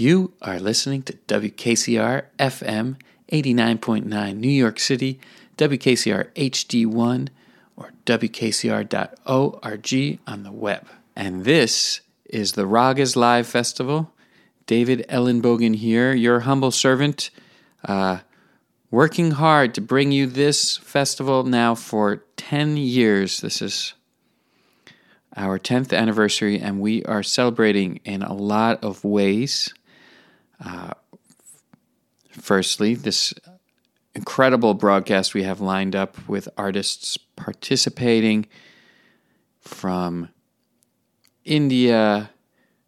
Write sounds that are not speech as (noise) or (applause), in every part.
You are listening to WKCR FM 89.9 New York City, WKCR HD1, or WKCR.org on the web. And this is the Ragas Live Festival. David Ellenbogen here, your humble servant, uh, working hard to bring you this festival now for 10 years. This is our 10th anniversary, and we are celebrating in a lot of ways. Uh, firstly, this incredible broadcast we have lined up with artists participating from India,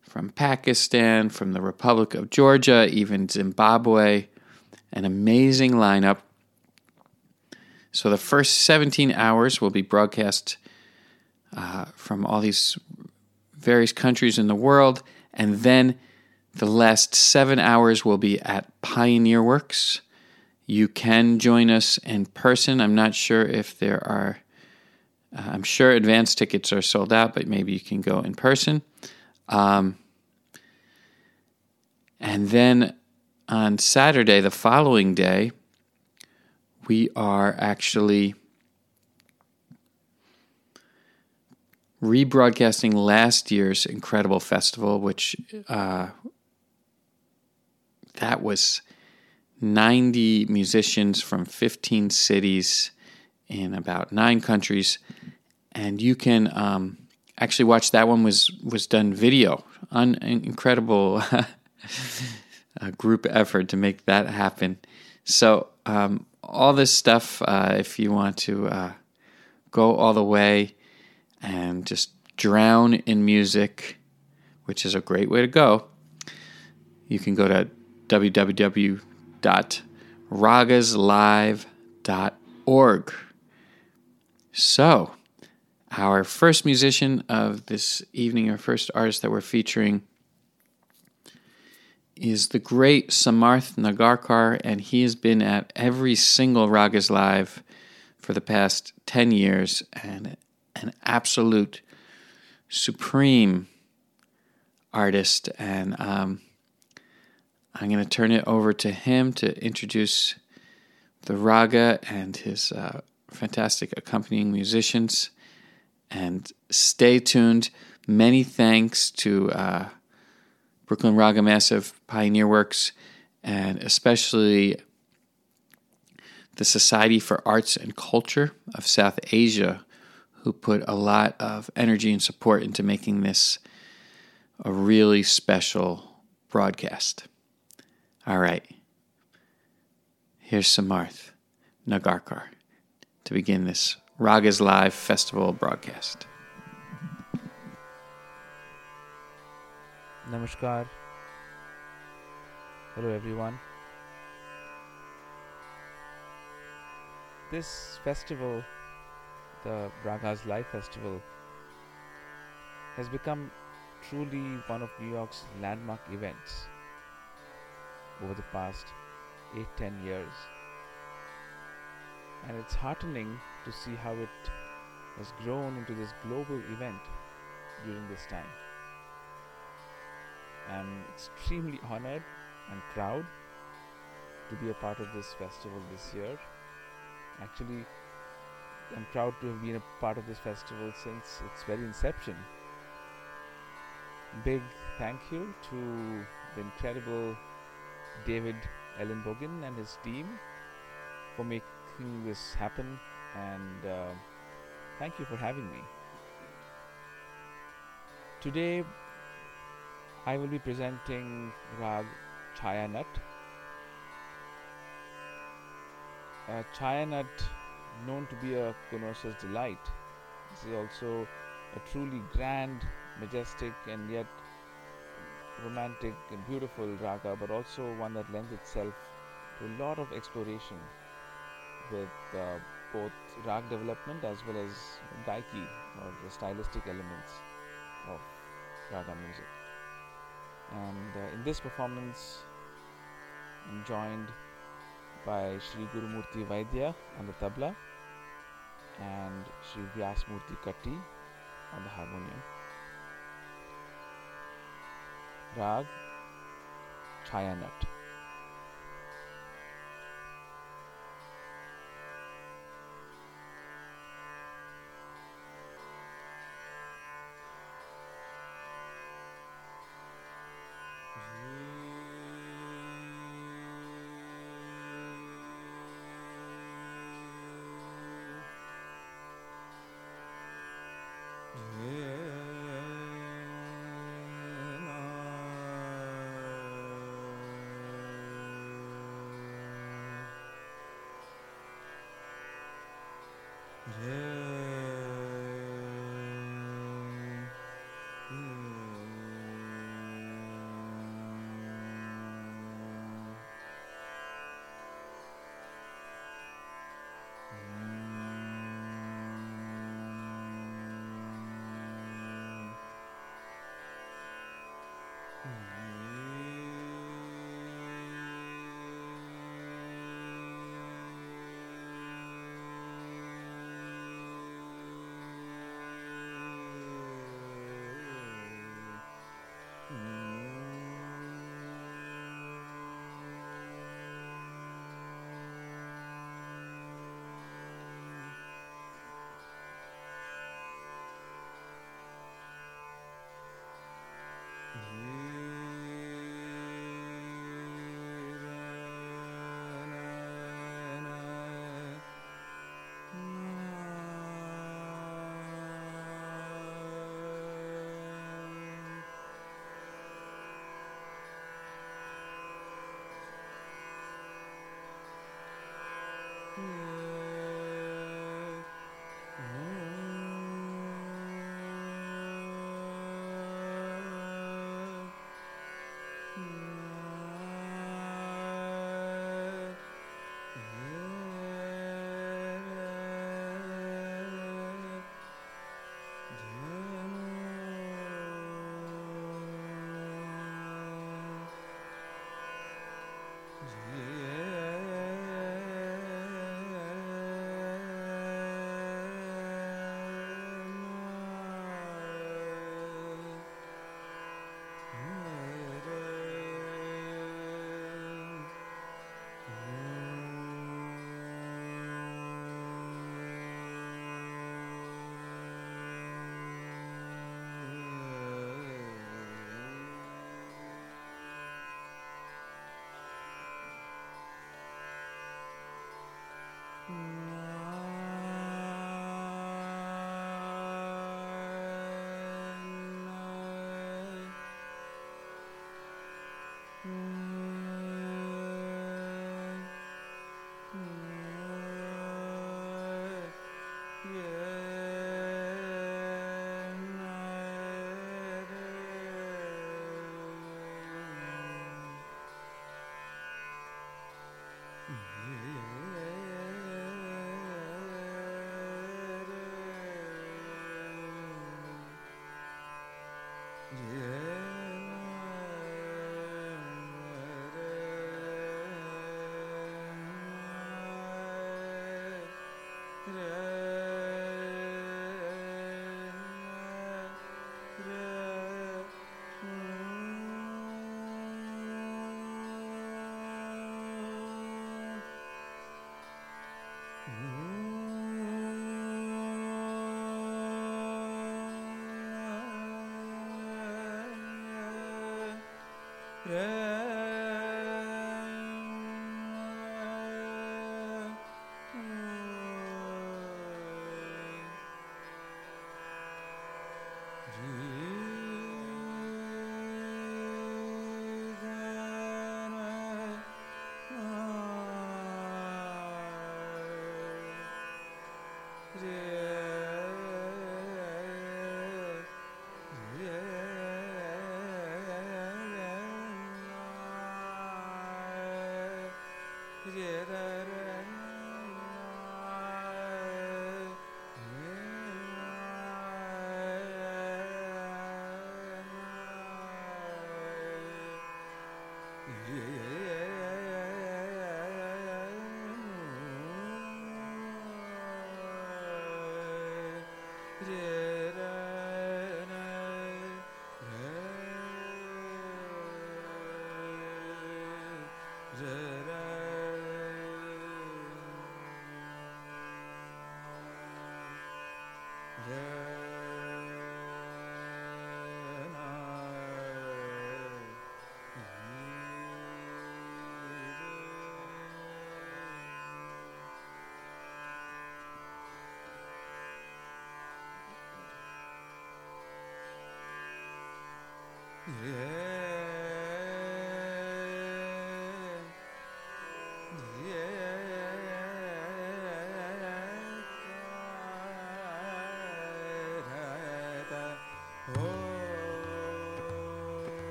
from Pakistan, from the Republic of Georgia, even Zimbabwe. An amazing lineup. So the first 17 hours will be broadcast uh, from all these various countries in the world, and then the last seven hours will be at Pioneer Works. You can join us in person. I'm not sure if there are, uh, I'm sure advance tickets are sold out, but maybe you can go in person. Um, and then on Saturday, the following day, we are actually rebroadcasting last year's incredible festival, which uh, that was 90 musicians from 15 cities in about nine countries, and you can um, actually watch that one was was done video. Un- incredible (laughs) group effort to make that happen. So um, all this stuff, uh, if you want to uh, go all the way and just drown in music, which is a great way to go, you can go to www.ragaslive.org. So, our first musician of this evening, our first artist that we're featuring, is the great Samarth Nagarkar, and he has been at every single Ragas Live for the past 10 years and an absolute supreme artist. And um, I'm going to turn it over to him to introduce the raga and his uh, fantastic accompanying musicians. And stay tuned. Many thanks to uh, Brooklyn Raga Massive, Pioneer Works, and especially the Society for Arts and Culture of South Asia, who put a lot of energy and support into making this a really special broadcast. All right. Here's Samarth Nagarkar to begin this Ragas Live Festival broadcast. Namaskar. Hello, everyone. This festival, the Ragas Live Festival, has become truly one of New York's landmark events over the past 8 10 years. And it's heartening to see how it has grown into this global event during this time. I'm extremely honored and proud to be a part of this festival this year. Actually, I'm proud to have been a part of this festival since its very inception. Big thank you to the incredible David Ellenbogen and his team for making this happen, and uh, thank you for having me. Today, I will be presenting Rag Chayanat. Uh, Chayanat, known to be a connoisseur's delight, this is also a truly grand, majestic, and yet romantic and beautiful raga, but also one that lends itself to a lot of exploration with uh, both rag development as well as gaiki or the stylistic elements of raga music. And uh, in this performance, I'm joined by Sri Gurumurti Vaidya on the tabla and Sri Vyasmurti Katti on the harmonium. Rag chaya Yeah, da, da.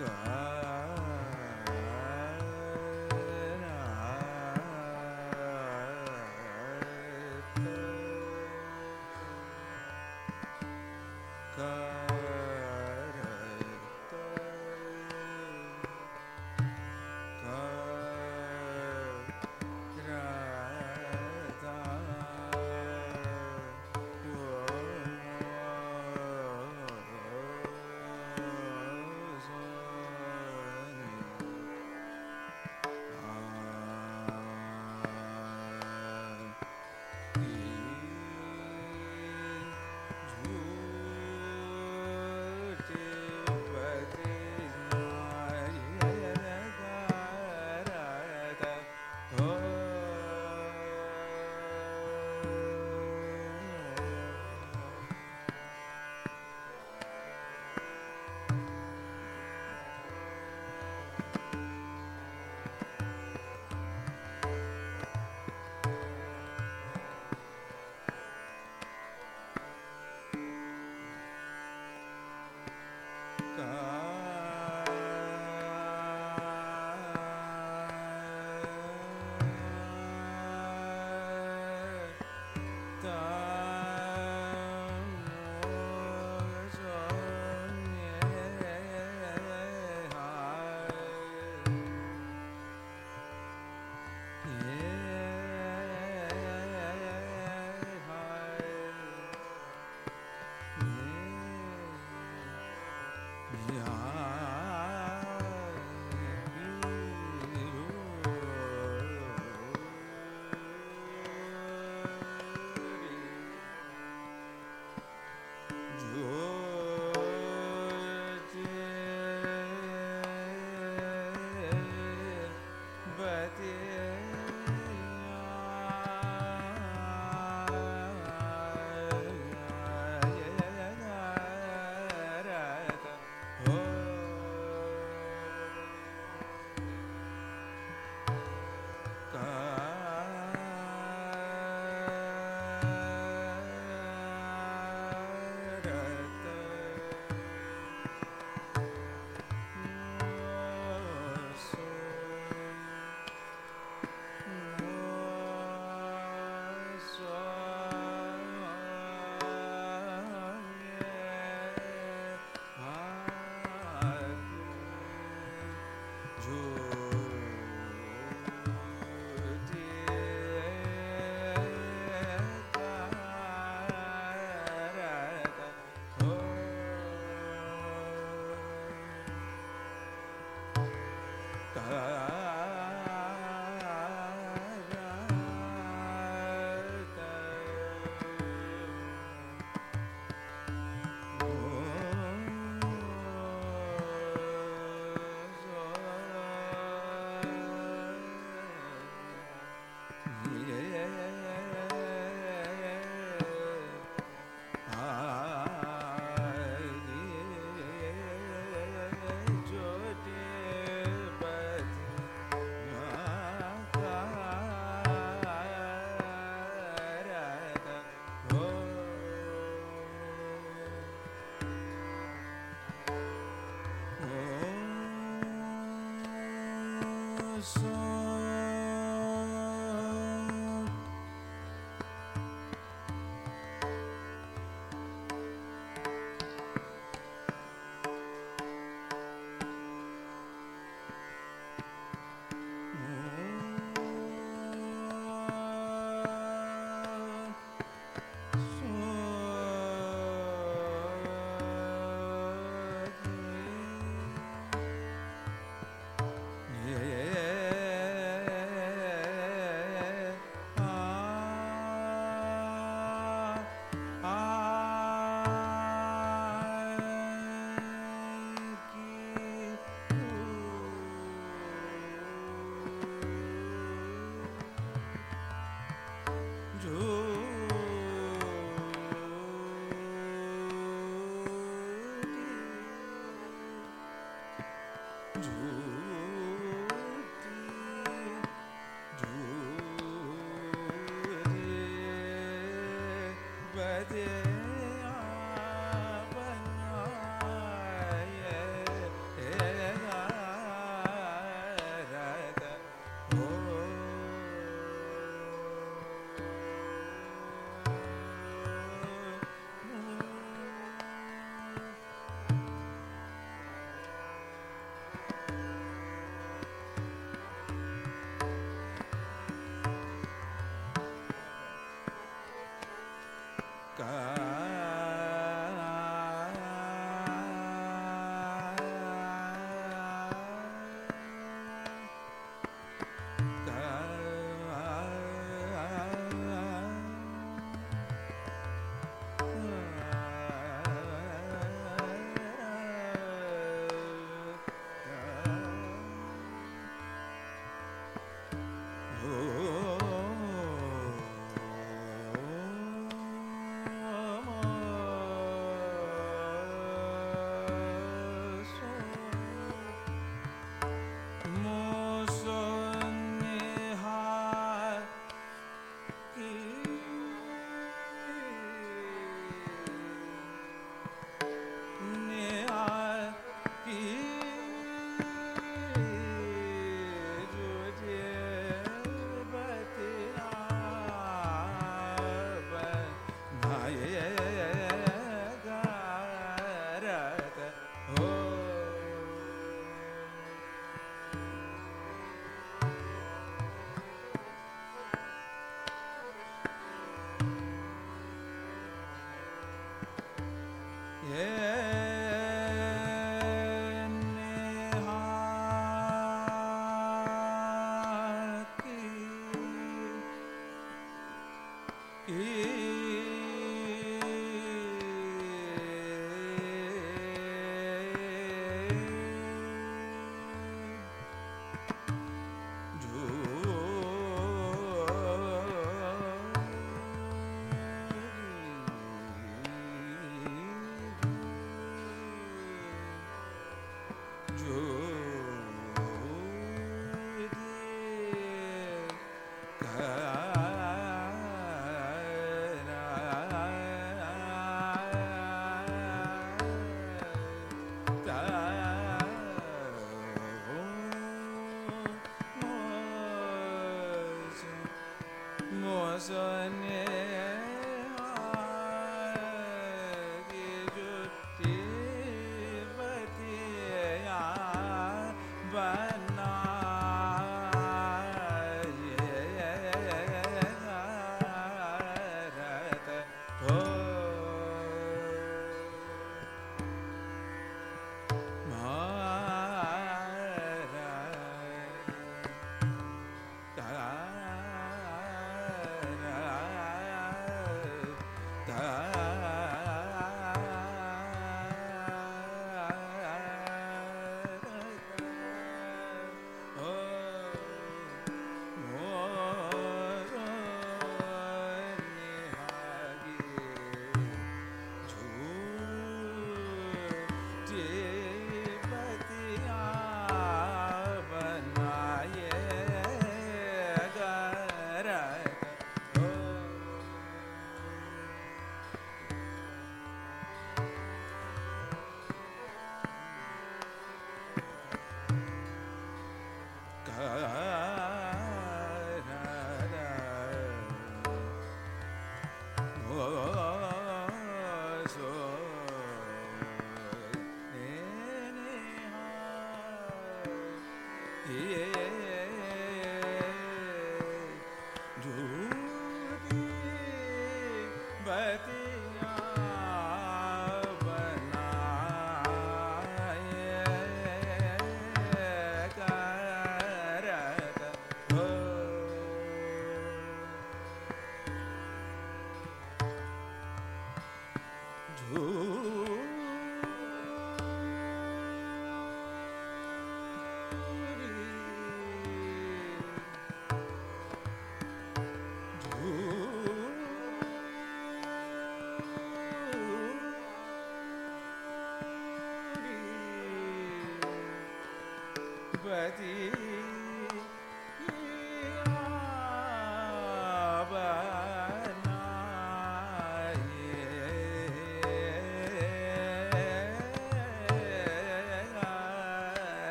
Chicago. Uh, Oh. Yeah. Nut.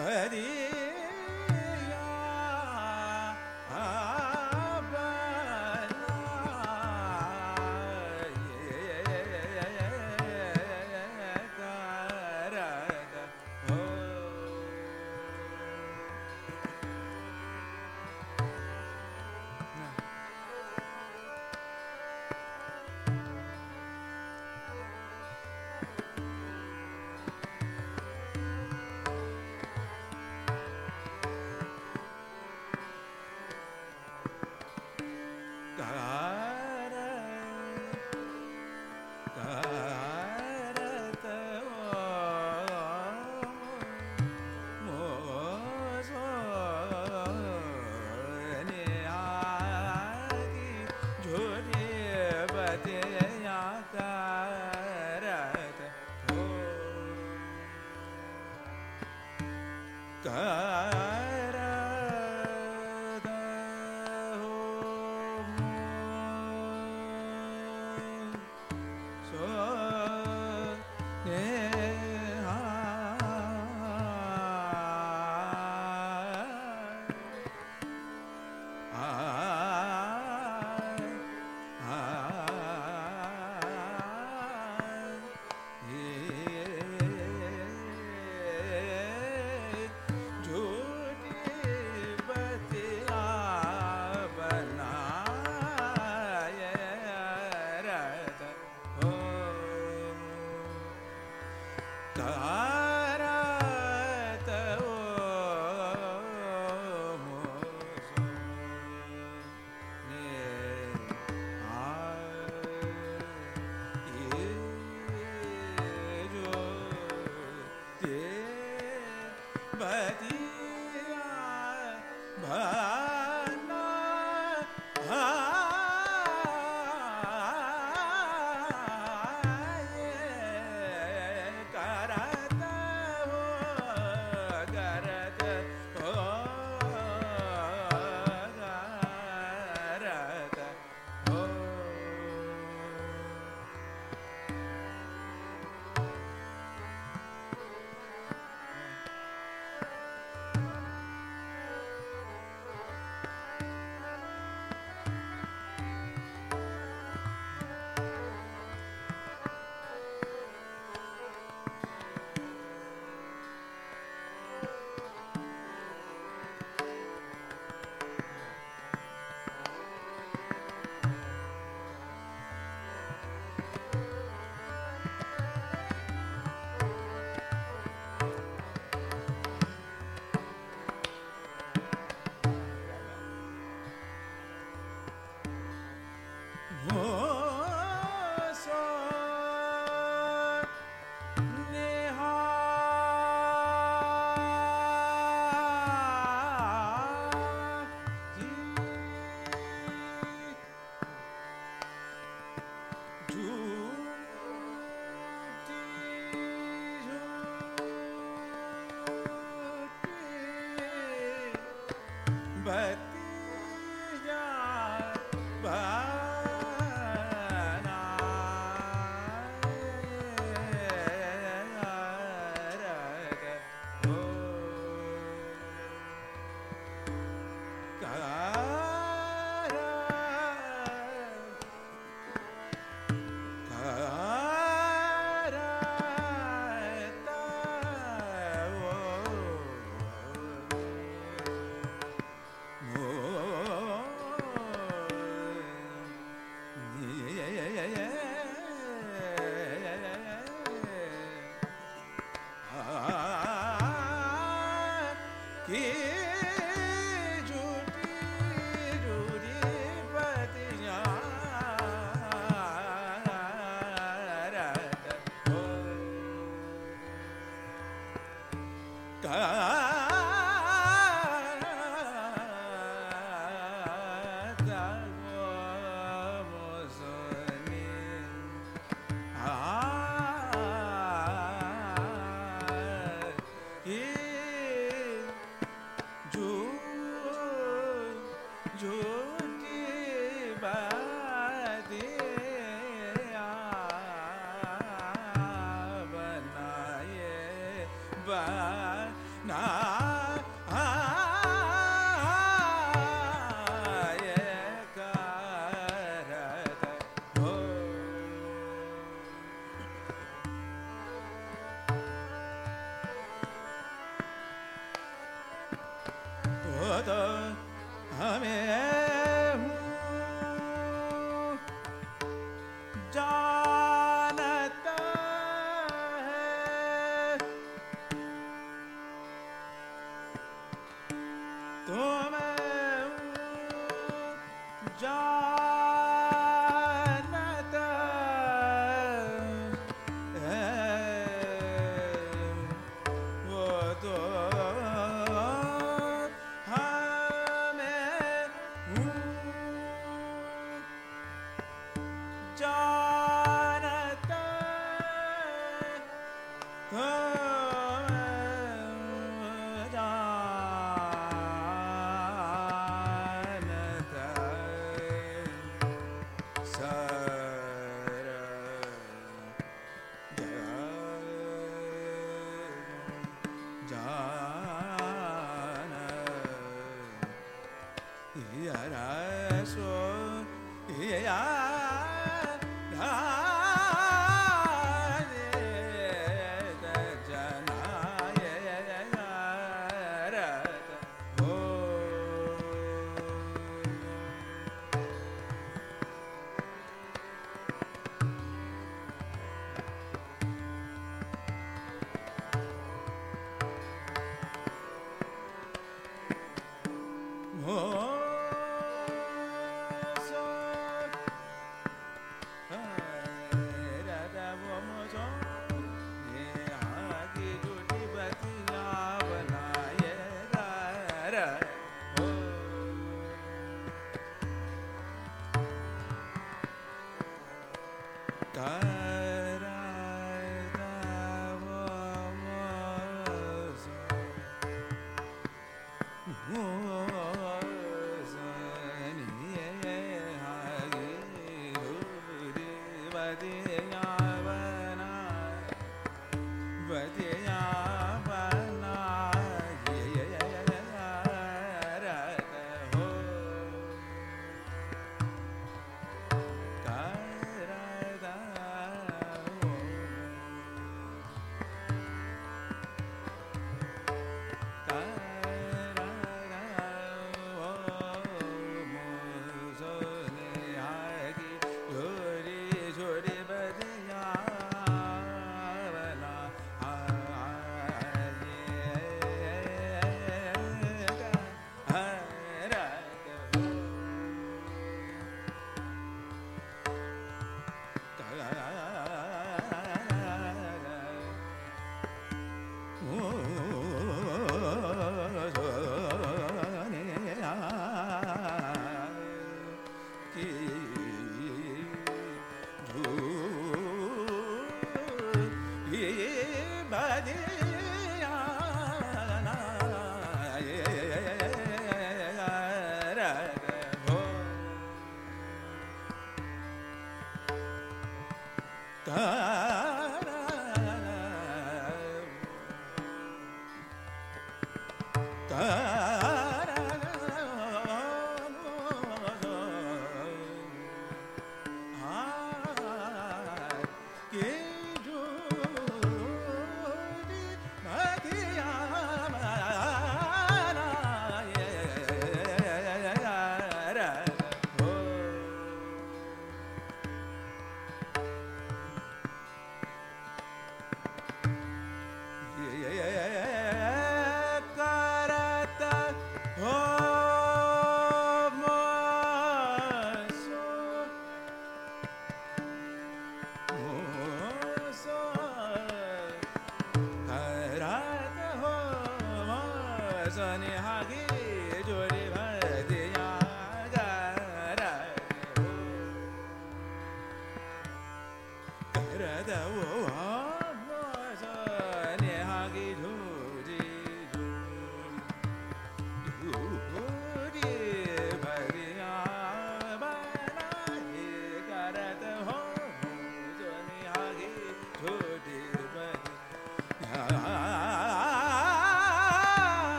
Oh Amen. Ah.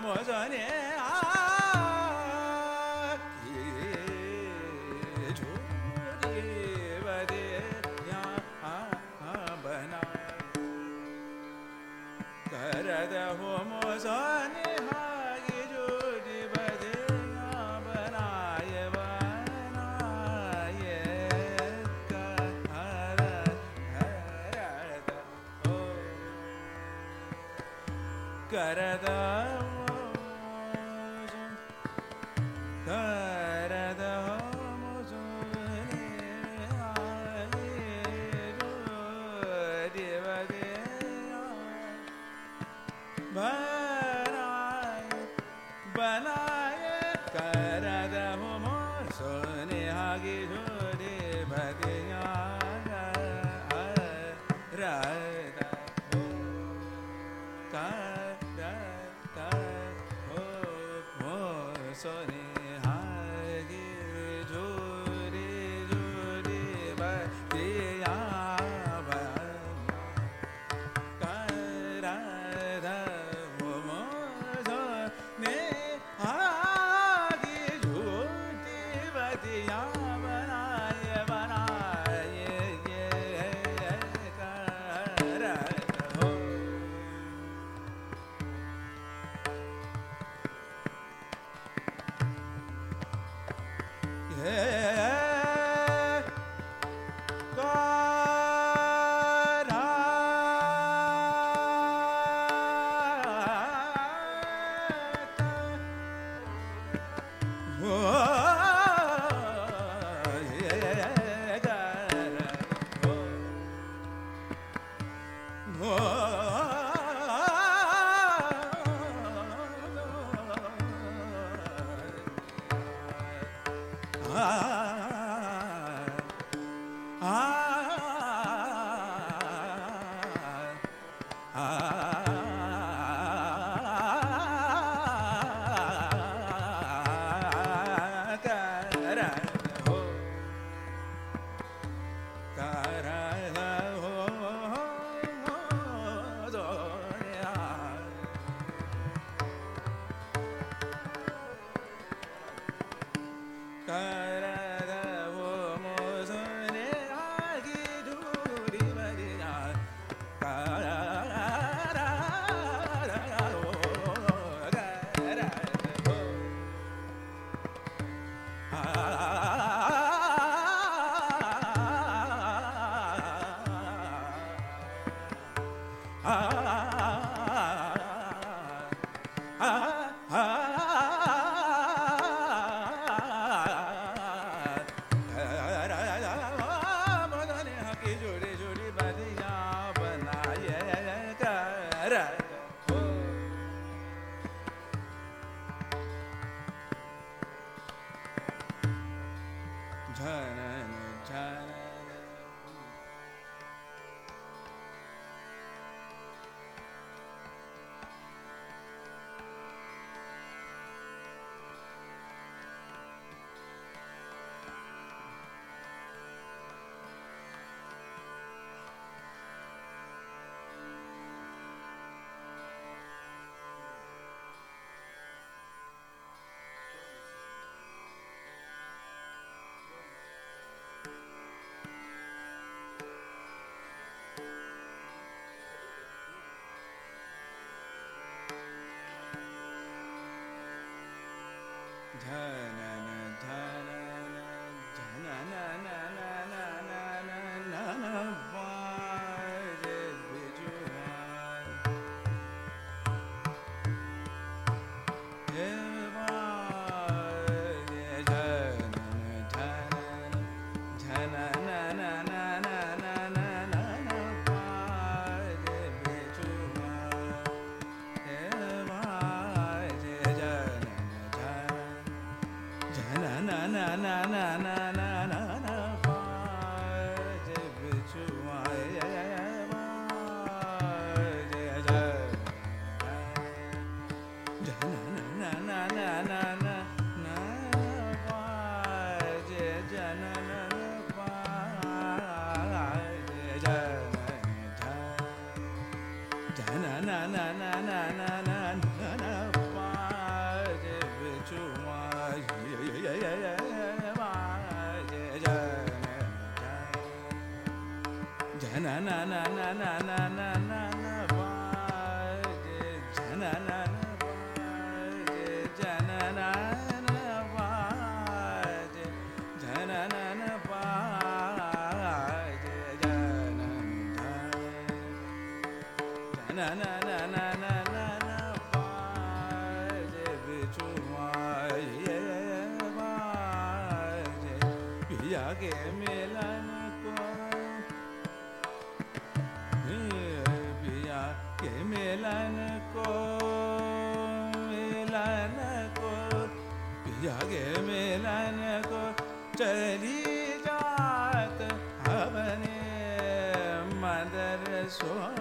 너무 좋니? ढ na na na na na na na baje bichu maye baje piya ke milan ko piya के मिलन को मिलन को पिया के मिलन को चली जात हवने mother Soha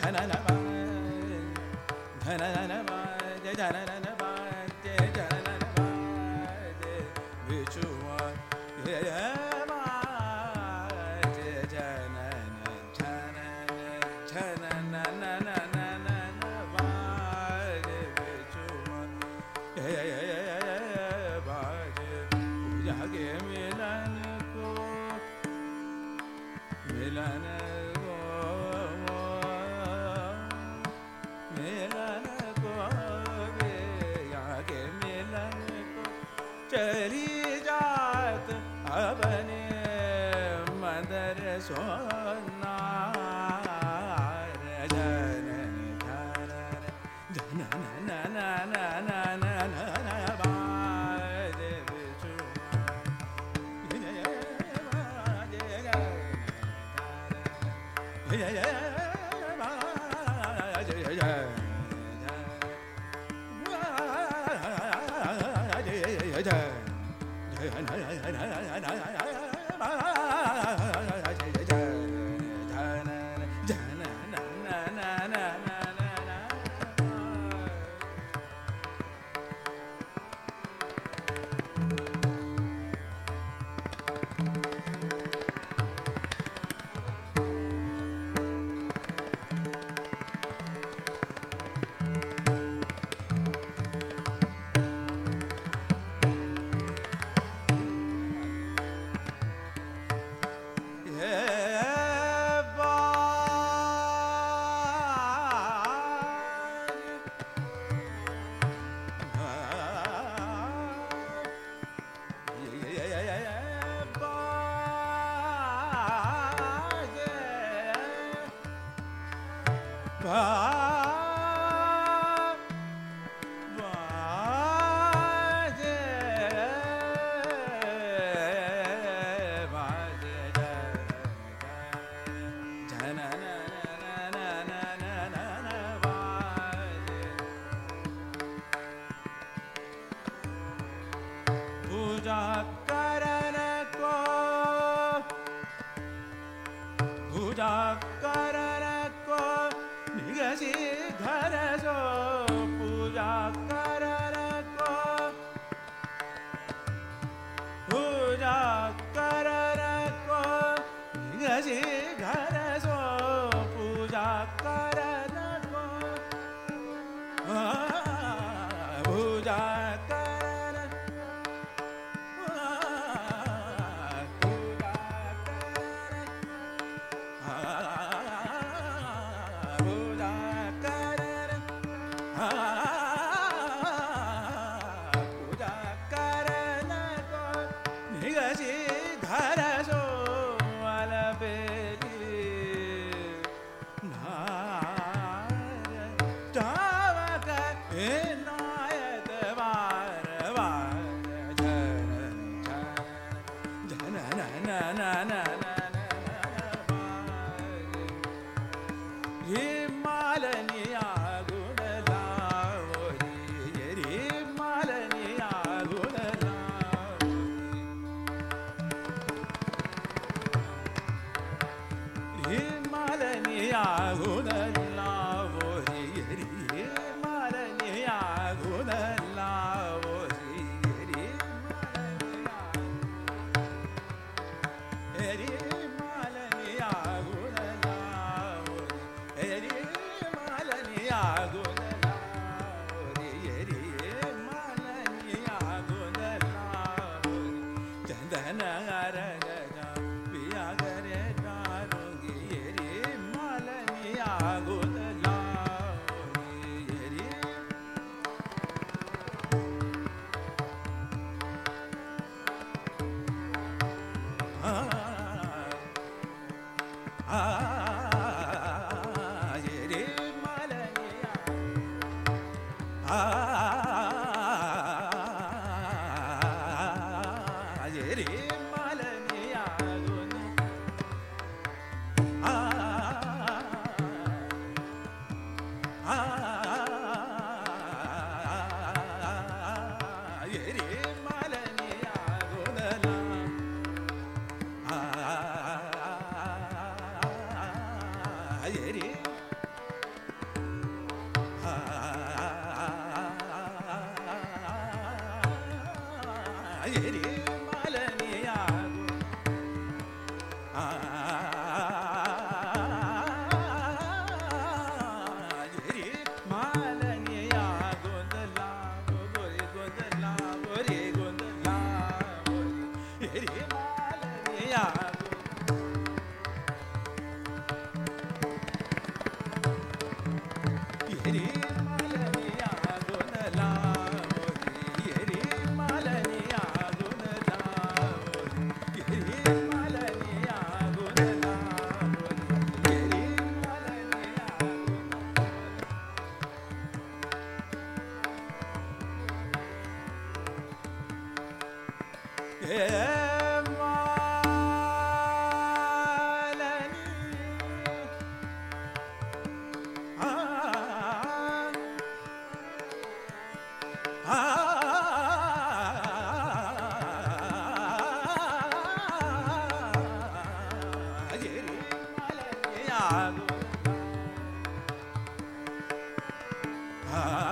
धन धन मेरा dark. Ah.